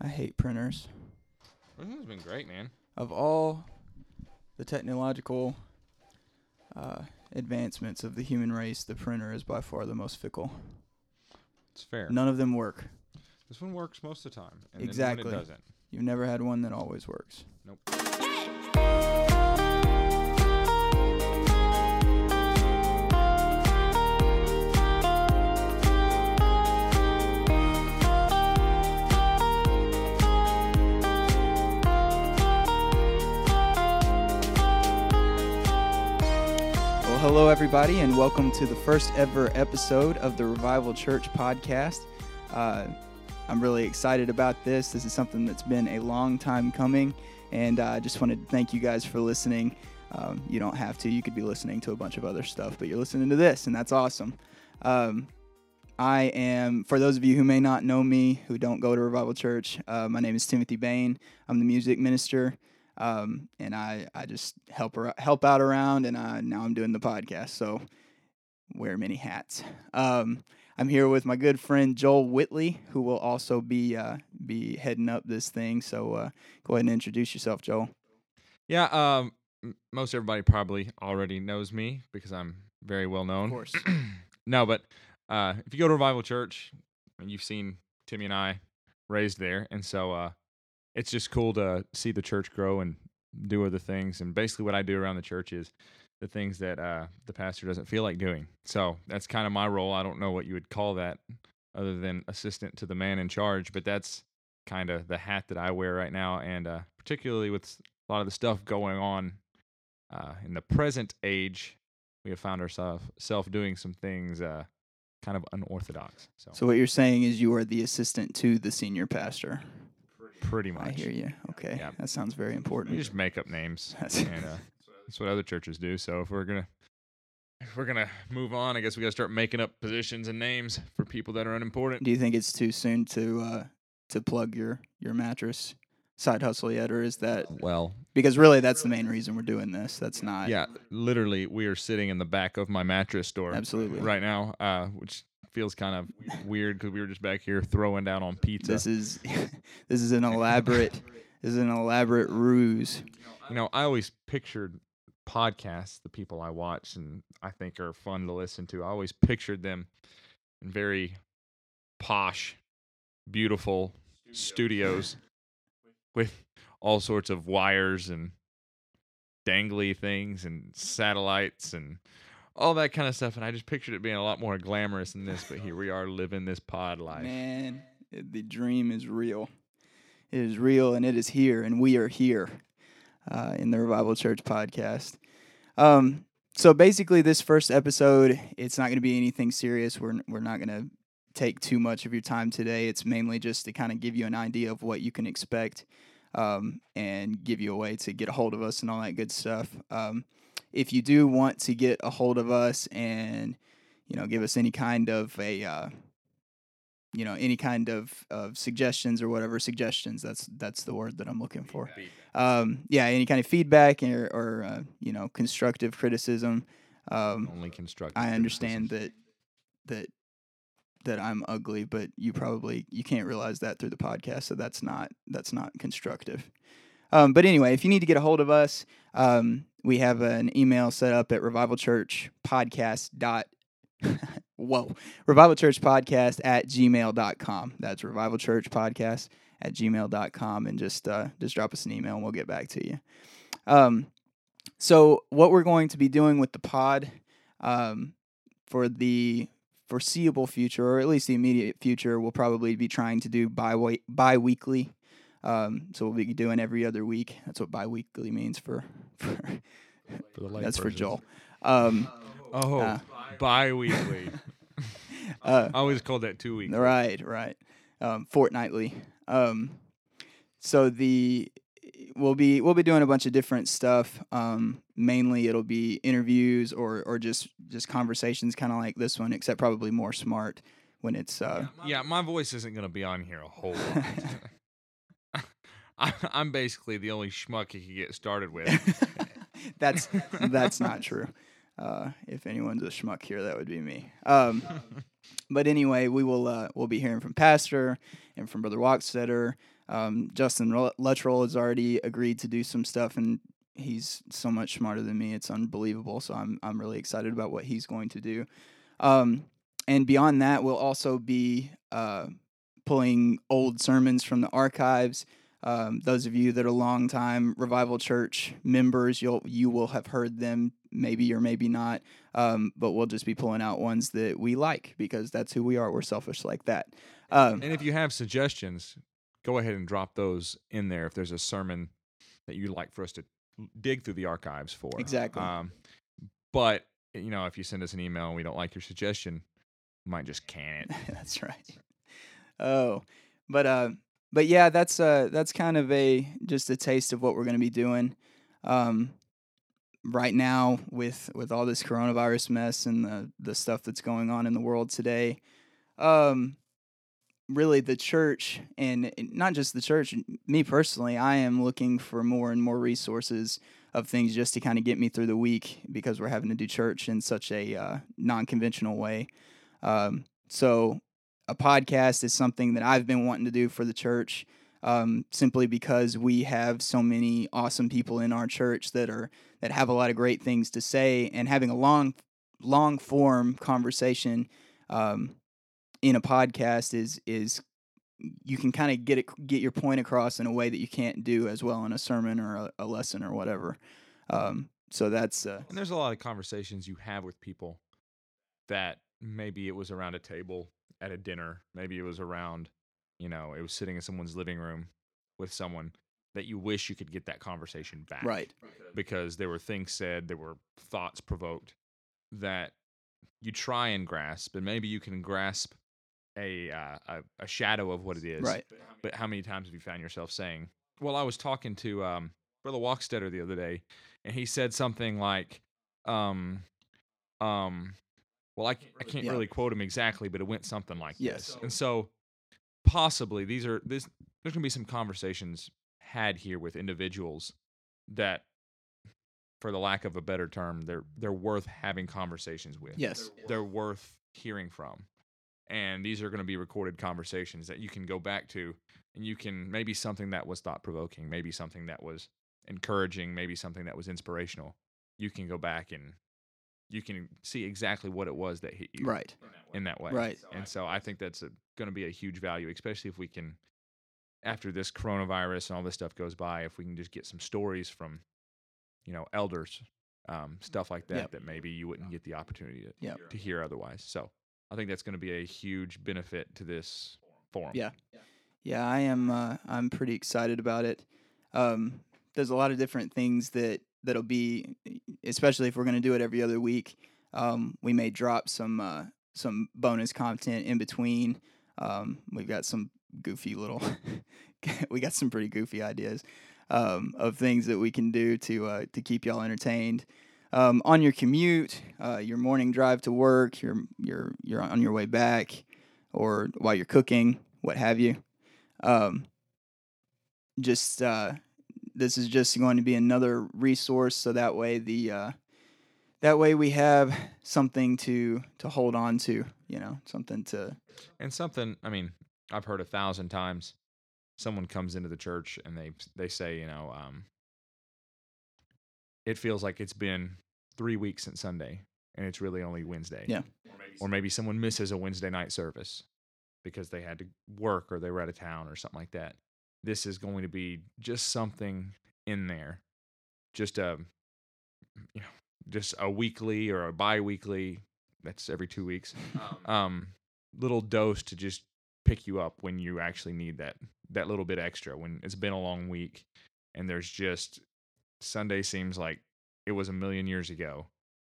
I hate printers. This has been great, man. Of all the technological uh, advancements of the human race, the printer is by far the most fickle. It's fair. None of them work. This one works most of the time. And Exactly. Then when it doesn't. You've never had one that always works. Nope. Hello, everybody, and welcome to the first ever episode of the Revival Church podcast. Uh, I'm really excited about this. This is something that's been a long time coming, and uh, I just wanted to thank you guys for listening. Um, you don't have to, you could be listening to a bunch of other stuff, but you're listening to this, and that's awesome. Um, I am, for those of you who may not know me, who don't go to Revival Church, uh, my name is Timothy Bain. I'm the music minister um, and I, I just help ar- help out around, and I, now I'm doing the podcast, so wear many hats. Um, I'm here with my good friend Joel Whitley, who will also be uh, be heading up this thing. So uh, go ahead and introduce yourself, Joel. Yeah. Um. Most everybody probably already knows me because I'm very well known. Of course. no, but uh, if you go to Revival Church, and you've seen Timmy and I raised there, and so uh, it's just cool to see the church grow and do other things. And basically, what I do around the church is the things that uh, the pastor doesn't feel like doing. So that's kind of my role. I don't know what you would call that, other than assistant to the man in charge, but that's kind of the hat that I wear right now, and uh, particularly with a lot of the stuff going on uh, in the present age, we have found ourselves doing some things uh, kind of unorthodox. So, So what you're saying is you are the assistant to the senior pastor. Pretty much, I hear you. Okay, Yeah. that sounds very important. we just make up names, That's- and uh, that's what other churches do. So if we're gonna if we're gonna move on, I guess we gotta start making up positions and names for people that are unimportant. Do you think it's too soon to uh, to plug your your mattress side hustle yet, or is that Well, because really that's the main reason we're doing this? That's not. yeah, literally, we are sitting in the back of my mattress store Absolutely. right now, uh, which feels kind of weird because we were just back here throwing down on pizza. This is this is an elaborate this is an elaborate ruse. You know, I always pictured podcasts, the people I watch and I think are fun to listen to. I always pictured them in very posh, beautiful studios with all sorts of wires and dangly things and satellites and all that kind of stuff. And I just pictured it being a lot more glamorous than this. But here we are living this pod life. Man, the dream is real. It is real and it is here, and we are here uh, in the Revival Church podcast. Um, so basically, this first episode, it's not going to be anything serious. We're we're not going to take too much of your time today. It's mainly just to kind of give you an idea of what you can expect um, and give you a way to get a hold of us and all that good stuff. Um, if you do want to get a hold of us and you know give us any kind of a uh, you know any kind of, of suggestions or whatever suggestions that's that's the word that i'm looking for um, yeah any kind of feedback or, or uh, you know constructive criticism um, Only constructive. i understand criticism. that that that i'm ugly but you probably you can't realize that through the podcast so that's not that's not constructive um, but anyway if you need to get a hold of us um, we have an email set up at revivalchurchpodcast dot whoa revivalchurchpodcast at gmail.com that's revivalchurchpodcast at gmail.com and just uh, just drop us an email and we'll get back to you. Um, so what we're going to be doing with the pod um, for the foreseeable future or at least the immediate future we'll probably be trying to do bi bi-weekly um, so we'll be doing every other week that's what bi-weekly means for, for For the that's for laypersons. joel um, Oh, Uh, bi-weekly. uh, I always called that two weeks. Right, right. Um, fortnightly. Um, so the we'll be we'll be doing a bunch of different stuff. Um, mainly it'll be interviews or or just just conversations, kind of like this one, except probably more smart when it's. Uh, Yeah, my voice isn't going to be on here a whole lot. I'm basically the only schmuck you could get started with. that's that's not true. Uh, if anyone's a schmuck here, that would be me. Um, but anyway, we will uh, we'll be hearing from Pastor and from Brother Walkstetter. Um, Justin Luttrell has already agreed to do some stuff, and he's so much smarter than me. It's unbelievable. So I'm I'm really excited about what he's going to do. Um, and beyond that, we'll also be uh, pulling old sermons from the archives. Um, those of you that are longtime Revival Church members, you'll you will have heard them maybe or maybe not. Um, but we'll just be pulling out ones that we like because that's who we are. We're selfish like that. Um, and if you have suggestions, go ahead and drop those in there. If there's a sermon that you'd like for us to dig through the archives for, exactly. Um, but you know, if you send us an email and we don't like your suggestion, we might just can it. that's right. Oh, but uh, but yeah, that's uh, that's kind of a just a taste of what we're going to be doing. Um, right now with with all this coronavirus mess and the the stuff that's going on in the world today um really the church and not just the church me personally i am looking for more and more resources of things just to kind of get me through the week because we're having to do church in such a uh, non-conventional way um, so a podcast is something that i've been wanting to do for the church um, simply because we have so many awesome people in our church that are that have a lot of great things to say, and having a long long form conversation um, in a podcast is is you can kind of get it get your point across in a way that you can't do as well in a sermon or a, a lesson or whatever. Um, so that's uh, and there's a lot of conversations you have with people that maybe it was around a table at a dinner, maybe it was around you know, it was sitting in someone's living room with someone that you wish you could get that conversation back. Right. Because there were things said, there were thoughts provoked that you try and grasp, and maybe you can grasp a, uh, a, a shadow of what it is. Right. But how many times have you found yourself saying, "Well, I was talking to um, Brother Walkstetter the other day, and he said something like, um, um, well, I, I can't yeah. really quote him exactly, but it went something like yes. this. And so possibly these are this there's going to be some conversations had here with individuals that for the lack of a better term they're they're worth having conversations with yes they're worth hearing from and these are going to be recorded conversations that you can go back to and you can maybe something that was thought provoking maybe something that was encouraging maybe something that was inspirational you can go back and you can see exactly what it was that hit you right. In that way. right. And so i think that's going to be a huge value especially if we can after this coronavirus and all this stuff goes by if we can just get some stories from you know elders um, stuff like that yep. that maybe you wouldn't get the opportunity to, yep. to hear otherwise. So i think that's going to be a huge benefit to this forum. yeah. Yeah i am uh, i'm pretty excited about it. Um, there's a lot of different things that that'll be, especially if we're going to do it every other week. Um, we may drop some uh, some bonus content in between. Um, we've got some goofy little, we got some pretty goofy ideas um, of things that we can do to uh, to keep y'all entertained. Um, on your commute, uh, your morning drive to work, you're you're you're on your way back, or while you're cooking, what have you. Um, just uh, this is just going to be another resource so that way the uh, that way we have something to to hold on to you know something to and something i mean i've heard a thousand times someone comes into the church and they they say you know um, it feels like it's been three weeks since sunday and it's really only wednesday. Yeah. Or maybe someone misses a wednesday night service because they had to work or they were out of town or something like that this is going to be just something in there, just a you know just a weekly or a bi-weekly. That's every two weeks. Um, um, little dose to just pick you up when you actually need that that little bit extra when it's been a long week and there's just Sunday seems like it was a million years ago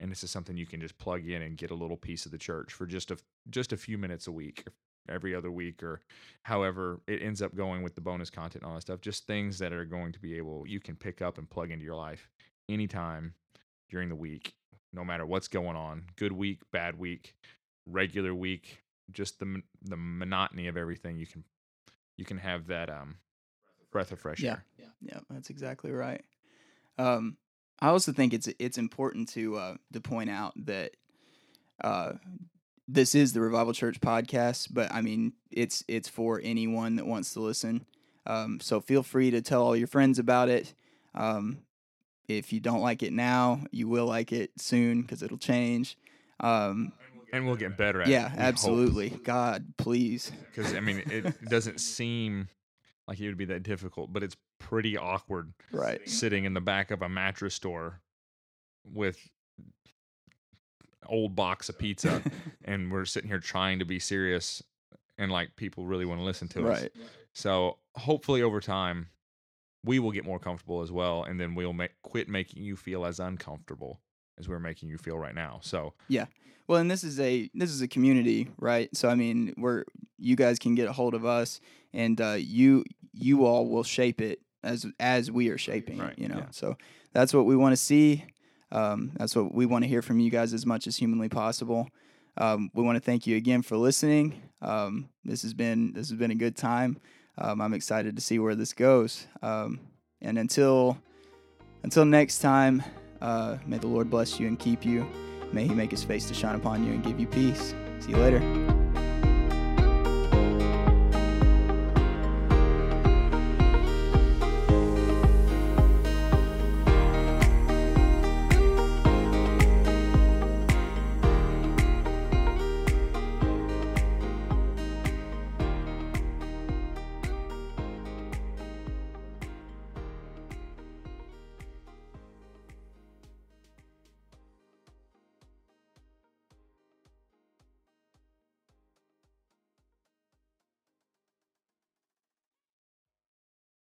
and this is something you can just plug in and get a little piece of the church for just a just a few minutes a week every other week or however it ends up going with the bonus content and all that stuff. Just things that are going to be able you can pick up and plug into your life anytime during the week, no matter what's going on. Good week, bad week, regular week, just the the monotony of everything. You can you can have that um breath of fresh yeah, air. Yeah, yeah, that's exactly right. Um, I also think it's it's important to uh, to point out that uh, this is the Revival Church podcast, but I mean it's it's for anyone that wants to listen. Um, so feel free to tell all your friends about it. Um, if you don't like it now, you will like it soon because it'll change. Um, and we'll get better at yeah, it. Yeah, absolutely. God, please. Because I mean, it doesn't seem like it would be that difficult, but it's pretty awkward Right. sitting in the back of a mattress store with old box of pizza and we're sitting here trying to be serious and like people really want to listen to us. right. So hopefully over time we will get more comfortable as well and then we'll make quit making you feel as uncomfortable as we're making you feel right now. So Yeah. Well, and this is a this is a community, right? So I mean, we're you guys can get a hold of us, and uh, you you all will shape it as as we are shaping Right, it. You know, yeah. so that's what we want to see. Um, that's what we want to hear from you guys as much as humanly possible. Um, we want to thank you again for listening. Um, this has been this has been a good time. Um, I'm excited to see where this goes. Um, and until until next time, uh, may the Lord bless you and keep you. May He make His face to shine upon you and give you peace. See you later.